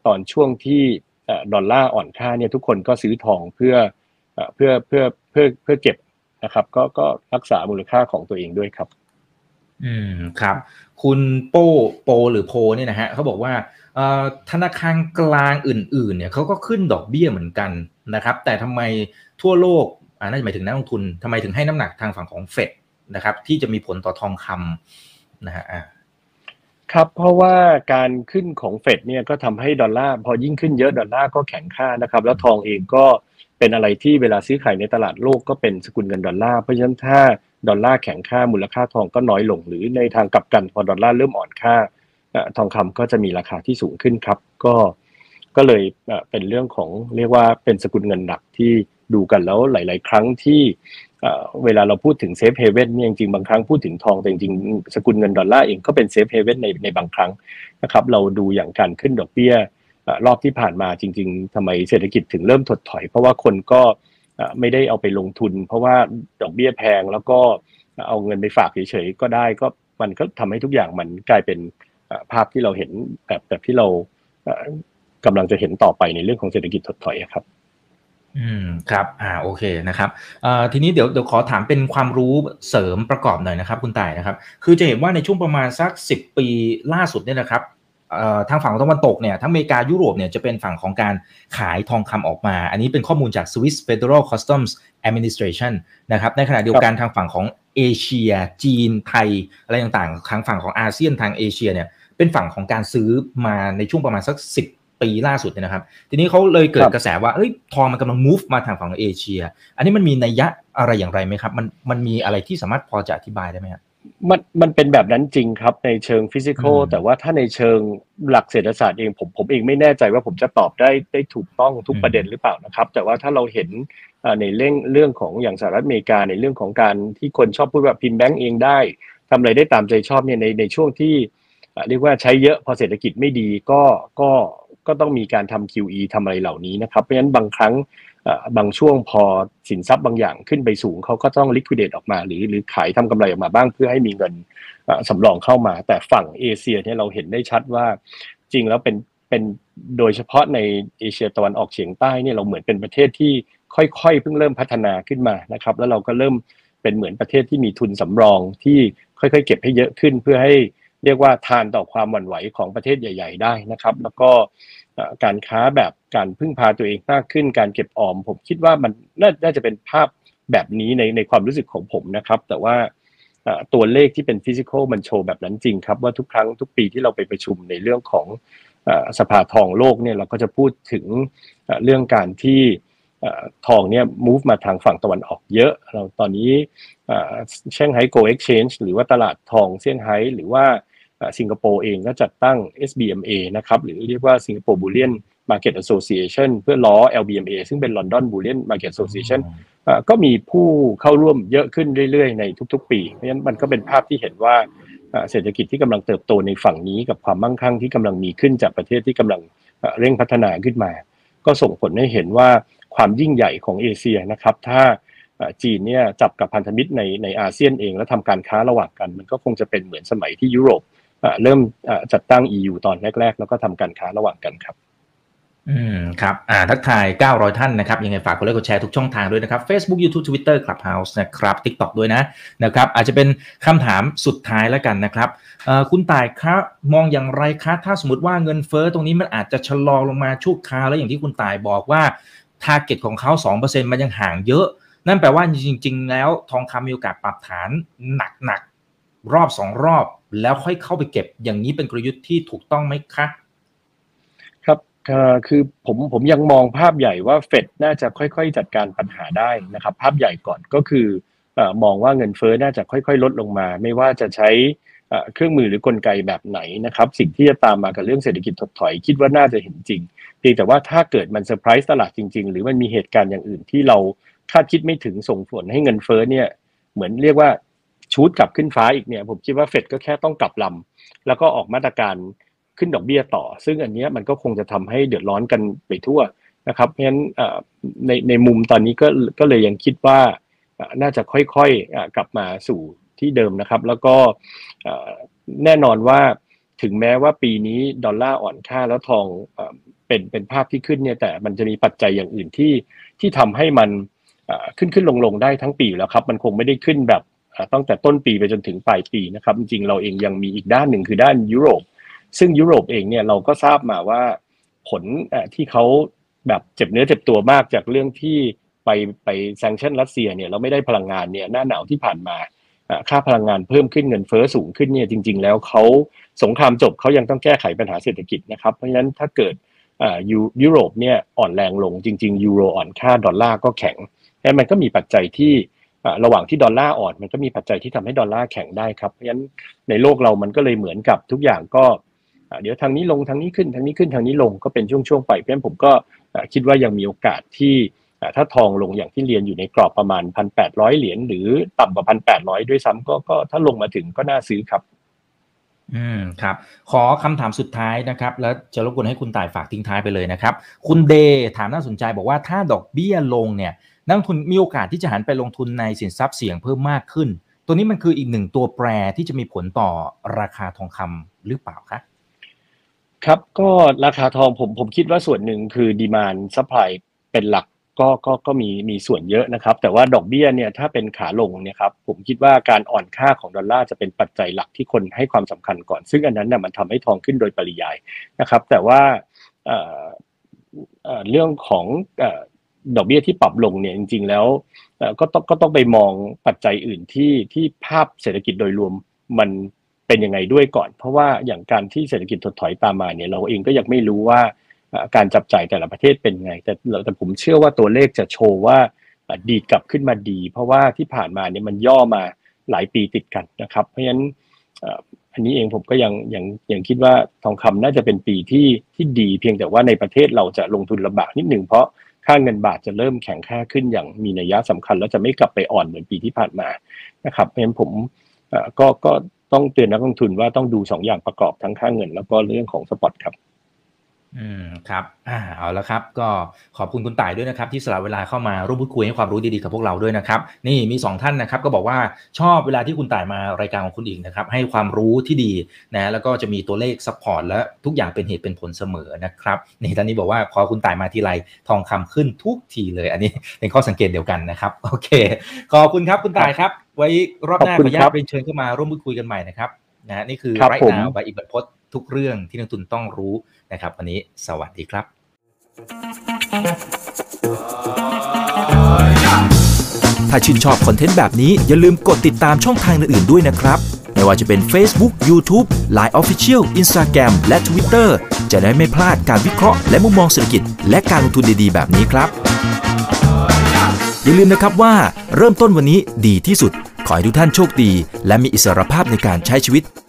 ตอนช่วงที่ดอลลาร์อ่อนค่าเนี่ยทุกคนก็ซื้อทองเพื่อเพื่อเพื่อเพื่อเพื่อเก็บนะครับ ก็ก็รักษามูลค่าของตัวเองด้วยครับ อืมครับ คุณโป้โปหรือโพเนี่ยนะฮะเขาบอกว่าธนาคารกลางอื่น ๆ เนี่ยเขาก็ขึ้นดอกเบี้ยเหมือนกันนะครับ แต่ทำไมทั่วโลกอ่าน่าจะหมายถึงนักลงทุนทำไมถึงให้น้ำหนักทางฝั่งของเฟดนะครับ ที่จะมีผลต่อทองคำนะฮะครับเพราะว่าการขึ้นของเฟดเนี่ยก็ทำให้ดอลลาร์พอยิ่งขึ้นเยอะดอลลาร์ก็แข็งค่านะครับ แล้วทองเองก็เป็นอะไรที่เวลาซื้อขายในตลาดโลกก็เป็นสกุลเงินดอลลาร์เพราะฉะนั้นถ้า ดอลลาร์แข็งค่ามูลค่าทองก็น้อยลง หรือในทางกลับกันพอดอลลาร์เริ่มอ่อนค่าทองคำก็จะมีราคาที่สูงขึ้นครับ ก็ก็เลยเป็นเรื่องของเรียกว่าเป็นสกุลเงินหนักที่ดูกันแล้วหลาย ๆ ครั้งที่เวลาเราพูดถึง safe haven เนี่ยจริงๆบางครั้งพูดถึงทองแต่จริงๆสกุลเงินดอลลาร์เองก็เป็น safe haven ในในบางครั้งนะครับ เราดูอย่างการขึ้นดอกเบี้ยรอบที่ผ่านมาจริง ๆทำไมเศรษฐกิจถึงเริ่มถดถอย เพราะว่าคนก็ ไม่ได้เอาไปลงทุน เพราะว่าดอกเบี้ยแพงแล้วก็เอาเงินไปฝากเฉยๆก็ได้ก็มันก็ทำให้ทุกอย่างมันกลายเป็นภาพที่เราเห็นแบบแบบที่เรากำลังจะเห็นต่อไปในเรื่องของเศรษฐกิจถดถอยครับ อืมครับ อ่าโอเคนะครับอ่าทีนี้เดี๋ยวเดี๋ยวขอถามเป็นความรู้เสริมประกอบหน่อยนะครับ คุณต่ายนะครับ คือจะเห็นว่าในช่วงประมาณสักสิบปีล่าสุดเนี่ยนะครับ ทางฝั่งตะวันตกเนี่ยทั้งอเมริกายุโรปเนี่ยจะเป็นฝั่งของการขายทองคำออกมา อันนี้เป็นข้อมูลจาก Swiss Federal Customs Administration นะครับในขณะเดียวกันทางฝั่งของเอเชีย จีนไทย อะไรต่างๆทางฝั่งของอาเซียนทางเอเชียเนี่ยเป็นฝั่งของการซื้อมาในช่วงประมาณสัก 10 ปีล่าสุดเนี่ยนะครับ ทีนี้เขาเลยเกิดกระแสว่าเอ้ยทองมันกำลัง move มาทางฝั่งเอเชีย อันนี้มันมีนัยยะอะไรอย่างไรไหมครับ มันมันมีอะไรที่สามารถพอจะอธิบายได้ไหมครับ มันมันเป็นแบบนั้นจริงครับในเชิง physical แต่ว่าถ้าในเชิงหลักเศรษฐศาสตร์เองผมผมเองไม่แน่ใจว่าผมจะตอบได้ได้ถูกต้องทุกประเด็นหรือเปล่านะครับ แต่ว่าถ้าเราเห็นในเรื่องเรื่องของอย่างสหรัฐอเมริกาในเรื่องของการที่คนชอบพูดว่าพิมพ์แบงก์เองได้ทำอะไรได้ตามใจชอบเนี่ยในในช่วงที่เรียกว่าใช้เยอะพอเศรษฐกิจไม่ดีก็ก็ ก็ต้องมีการทำ QE ทำอะไรเหล่านี้นะครับ เพราะฉะนั้นบางครั้งบางช่วงพอสินทรัพย์บางอย่างขึ้นไปสูงเขาก็ต้อง liquidate ออกมา หรือหรือขายทำกำไรออกมาบ้างเพื่อให้มีเงินสำรองเข้ามา แต่ฝั่งเอเชียเนี่ยเราเห็นได้ชัดว่าจริงแล้วเป็นเป็นโดยเฉพาะในเอเชียตะวันออกเฉียงใต้เนี่ยเราเหมือนเป็นประเทศที่ค่อยๆ เพิ่งเริ่มพัฒนาขึ้นมานะครับ แล้วเราก็เริ่มเป็นเหมือนประเทศที่มีทุนสำรองที่ค่อยๆ เก็บให้เยอะขึ้นเพื่อให้ เรียกว่าทานต่อความหวั่นไหวของประเทศใหญ่ ๆ ได้นะครับ แล้วก็การค้าแบบการพึ่งพาตัวเองมากขึ้น การเก็บออม ผมคิดว่ามันน่าจะเป็นภาพแบบนี้ในในความรู้สึกของผมนะครับ แต่ว่าตัวเลขที่เป็นฟิสิกอลมันโชว์แบบนั้นจริงครับ ว่าทุกครั้งทุกปีที่เราไปประชุมในเรื่องของสภาทองโลกเนี่ยเราก็จะพูดถึงเรื่องการที่ทองเนี่ย move มาทางฝั่งตะวันออกเยอะ เราตอนนี้Shanghai Gold Exchange หรือว่าตลาดทองเซี่ยงไฮ้หรือว่า สิงคโปร์เองก็จัดตั้ง SBMA นะครับหรือเรียกว่า Singapore Bullion Market Association เพื่อล้อ LBMA ซึ่งเป็น London Bullion Market Association ก็มีผู้เข้าร่วมเยอะขึ้นเรื่อยๆ ในทุกๆ ปี เพราะฉะนั้นมันก็เป็นภาพที่เห็นว่าเศรษฐกิจที่กำลังเติบโตในฝั่งนี้กับความมั่งคั่งที่กำลังมีขึ้นจากประเทศที่กำลังเร่งพัฒนาขึ้นมา ก็ส่งผลให้เห็นว่าความยิ่งใหญ่ของเอเชียนะครับ ถ้าจีนเนี่ยจับกับพันธมิตรในในอาเซียนเอง แล้วทำการค้าระหว่างกัน มันก็คงจะเป็นเหมือนสมัยที่ยุโรป เริ่มจัดตั้ง EU ตอนแรก ๆ แล้วก็ทำการค้าระหว่างกันครับอืมครับอ่าทักทาย 900 ท่านนะครับ ยังไงฝากกดไลค์กดแชร์ทุกช่องทางด้วยนะครับ Facebook YouTube Twitter Clubhouse นะครับ TikTok ด้วยนะนะครับ อาจจะเป็นคำถามสุดท้ายแล้วกันนะครับคุณต่ายครับมองอย่างไรคะถ้าสมมติว่าเงินเฟอ้อตรงนี้มันอาจจะชะลอลงมาชั่วคราว แล้วอย่างที่คุณต่ายบอกว่าทาร์เก็ตของเขา 2%มันยังห่างเยอะ นั่นแปลว่าจริง ๆ แล้วทองคำมีโอกาสปรับฐานหนักๆรอบสองรอบ แล้วค่อยเข้าไปเก็บอย่างนี้เป็นกลยุทธ์ที่ถูกต้องไหมคะครับคือผมผมยังมองภาพใหญ่ว่าเฟดน่าจะค่อยๆ จัดการปัญหาได้นะครับ ภาพใหญ่ก่อนก็คือมองว่าเงินเฟ้อน่าจะค่อยๆ ลดลงมา ไม่ว่าจะใช้เครื่องมือหรือกลไกแบบไหนนะครับ สิ่งที่จะตามมากับเรื่องเศรษฐกิจถดถอย คิดว่าน่าจะเห็นจริงเพียงแต่ว่าถ้าเกิดมันเซอร์ไพรส์ตลาดจริง ๆ หรือมันมีเหตุการณ์อย่างอื่นที่เราคาดคิดไม่ถึงส่งผลให้เงินเฟ้อเนี่ยเหมือนเรียกว่า ชูดกลับขึ้นฟ้าอีกเนี่ยผมคิดว่าเฟดก็แค่ต้องกลับลำแล้วก็ออกมาตรการขึ้นดอกเบี้ยต่อ ซึ่งอันนี้มันก็คงจะทำให้เดือดร้อนกันไปทั่วนะครับเพราะฉะนั้นในในมุมตอนนี้ก็ก็เลยยังคิดว่าน่าจะค่อยๆกลับมาสู่ที่เดิมนะครับ แล้วก็แน่นอนว่าถึงแม้ว่าปีนี้ดอลลาร์อ่อนค่าแล้วทองเป็นเป็นภาพที่ขึ้นเนี่ยแต่มันจะมีปัจจัยอย่างอื่นที่ที่ทำให้มันขึ้นขึ้นลงลงได้ทั้งปีแล้วครับ มันคงไม่ได้ขึ้นแบบ ตั้งแต่ต้นปีไปจนถึงปลายปีนะครับ จริงๆเราเองยังมีอีกด้านหนึ่งคือด้านยุโรป ซึ่งยุโรปเองเนี่ยเราก็ทราบมาว่าผลที่เขาแบบเจ็บเนื้อเจ็บตัวมากจากเรื่องที่ไปไปแซงชั่นรัสเซียเนี่ยเราไม่ได้พลังงานเนี่ยหน้าหนาวที่ผ่านมาค่าพลังงานเพิ่มขึ้นเงินเฟ้อสูงขึ้นเนี่ยจริง ๆ แล้วเขาสงครามจบเขายังต้องแก้ไขปัญหาเศรษฐกิจนะครับ เพราะฉะนั้นถ้าเกิดยุโรปเนี่ยอ่อนแรงลงจริง ๆ ยูโรอ่อนค่าดอลลาร์ก็แข็งแล้วมันก็มีปัจจัยที่ ระหว่างที่ดอลลาร์อ่อนมันก็มีปัจจัยที่ทำให้ดอลลาร์แข็งได้ครับ เพราะฉะนั้นในโลกเรามันก็เลยเหมือนกับทุกอย่างก็เดี๋ยวทางนี้ลงทางนี้ขึ้นทางนี้ขึ้นทางนี้ลงก็เป็นช่วงๆไปเพราะฉะนั้นผมก็คิดว่ายังมีโอกาสที่ถ้าทองลงอย่างที่เรียนอยู่ในกรอบประมาณพันแปดร้อยเหรียญหรือต่ำกว่าพันแปดร้อยด้วยซ้ำก็ก็ถ้าลงมาถึงก็น่าซื้อครับ อืมครับ ขอคำถามสุดท้ายนะครับ แล้วจะรบกวนให้คุณต่ายฝากทิ้งท้ายไปเลยนะครับ คุณเดถามน่าสนใจบอกว่าถ้าดอกเบี้ยลงเนี่ย นักทุนมีโอกาสที่จะหันไปลงทุนในสินทรัพย์เสี่ยงเพิ่มมากขึ้น ตัวนี้มันคืออีกหนึ่งตัวแปรที่จะมีผลต่อราคาทองคำหรือเปล่าคะครับก็ราคาทองผมผมคิดว่าส่วนหนึ่งคือ demand supply เป็นหลักก็ก็ก็มีมีส่วนเยอะนะครับ แต่ว่าดอกเบี้ยเนี่ยถ้าเป็นขาลงเนี่ยครับผมคิดว่าการอ่อนค่าของดอลลาร์จะเป็นปัจจัยหลักที่คนให้ความสำคัญก่อน ซึ่งอันนั้นเนี่ยมันทำให้ทองขึ้นโดยปริยายนะครับ แต่ว่าเรื่องของ ดอกเบี้ยที่ปรับลงเนี่ยจริง ๆ แล้วก็ต้องก็ต้องไปมองปัจจัยอื่นที่ที่ภาพเศรษฐกิจโดยรวมมันเป็นยังไงด้วยก่อน เพราะว่าอย่างการที่เศรษฐกิจถดถอยตามมาเนี่ยเราเองก็ยังไม่รู้ว่าการจับจ่ายแต่ละประเทศเป็นไง แต่แต่ผมเชื่อว่าตัวเลขจะโชว์ว่าดีดกลับขึ้นมาดี เพราะว่าที่ผ่านมาเนี่ยมันย่อมาหลายปีติดกันนะครับ เพราะฉะนั้นอันนี้เองผมก็ยังยังยังคิดว่าทองคำน่าจะเป็นปีที่ที่ดีเพียงแต่ว่าในประเทศเราจะลงทุนลำบากนิดหนึ่งเพราะ ค่าเงินบาทจะเริ่มแข็งค่าขึ้นอย่างมีนัยยะสำคัญ แล้วจะไม่กลับไปอ่อนเหมือนปีที่ผ่านมานะครับเพราะฉะนั้นผมก็ก็ต้องเตือนนักลงทุนว่าต้องดู2 อย่างประกอบทั้งค่าเงิน แล้วก็เรื่องของ spot ครับ อืมครับอ่าเอาแล้วครับ ก็ขอบคุณคุณต่ายด้วยนะครับ ที่สละเวลาเข้ามาร่วมพูดคุยให้ความรู้ดีๆกับพวกเราด้วยนะครับ นี่มี 2 ท่านนะครับ ก็บอกว่าชอบเวลาที่คุณต่ายมารายการของคุณอีกนะครับ ให้ความรู้ที่ดีนะแล้วก็จะมีตัวเลข support และทุกอย่างเป็นเหตุเป็นผลเสมอนะครับนี่ท่านนี้บอกว่าขอคุณต่ายมาทีไรทองคำขึ้นทุกทีเลย อันนี้เป็นข้อสังเกตเดียวกันนะครับ โอเค ขอบคุณครับคุณต่ายครับ ไว้รอบหน้าขออนุญาตเป็นเชิญเข้ามาร่วมพูดคุยกันใหม่นะครับนะนี่คือไรนาวใบอิบัตพศ ทุกเรื่องที่นักทุนต้องรู้นะครับ วันนี้สวัสดีครับ ถ้าชื่นชอบคอนเทนต์แบบนี้อย่าลืมกดติดตามช่องทางอื่นๆด้วยนะครับไม่ว่าจะเป็น Facebook, YouTube, Line Official, Instagram และ Twitter จะได้ไม่พลาดการวิเคราะห์และมุมมองเศรษฐกิจ และการลงทุนดีๆ แบบนี้ครับ อย่าลืมนะครับว่าเริ่มต้นวันนี้ดีที่สุด ขอให้ทุกท่านโชคดี และมีอิสรภาพในการใช้ชีวิต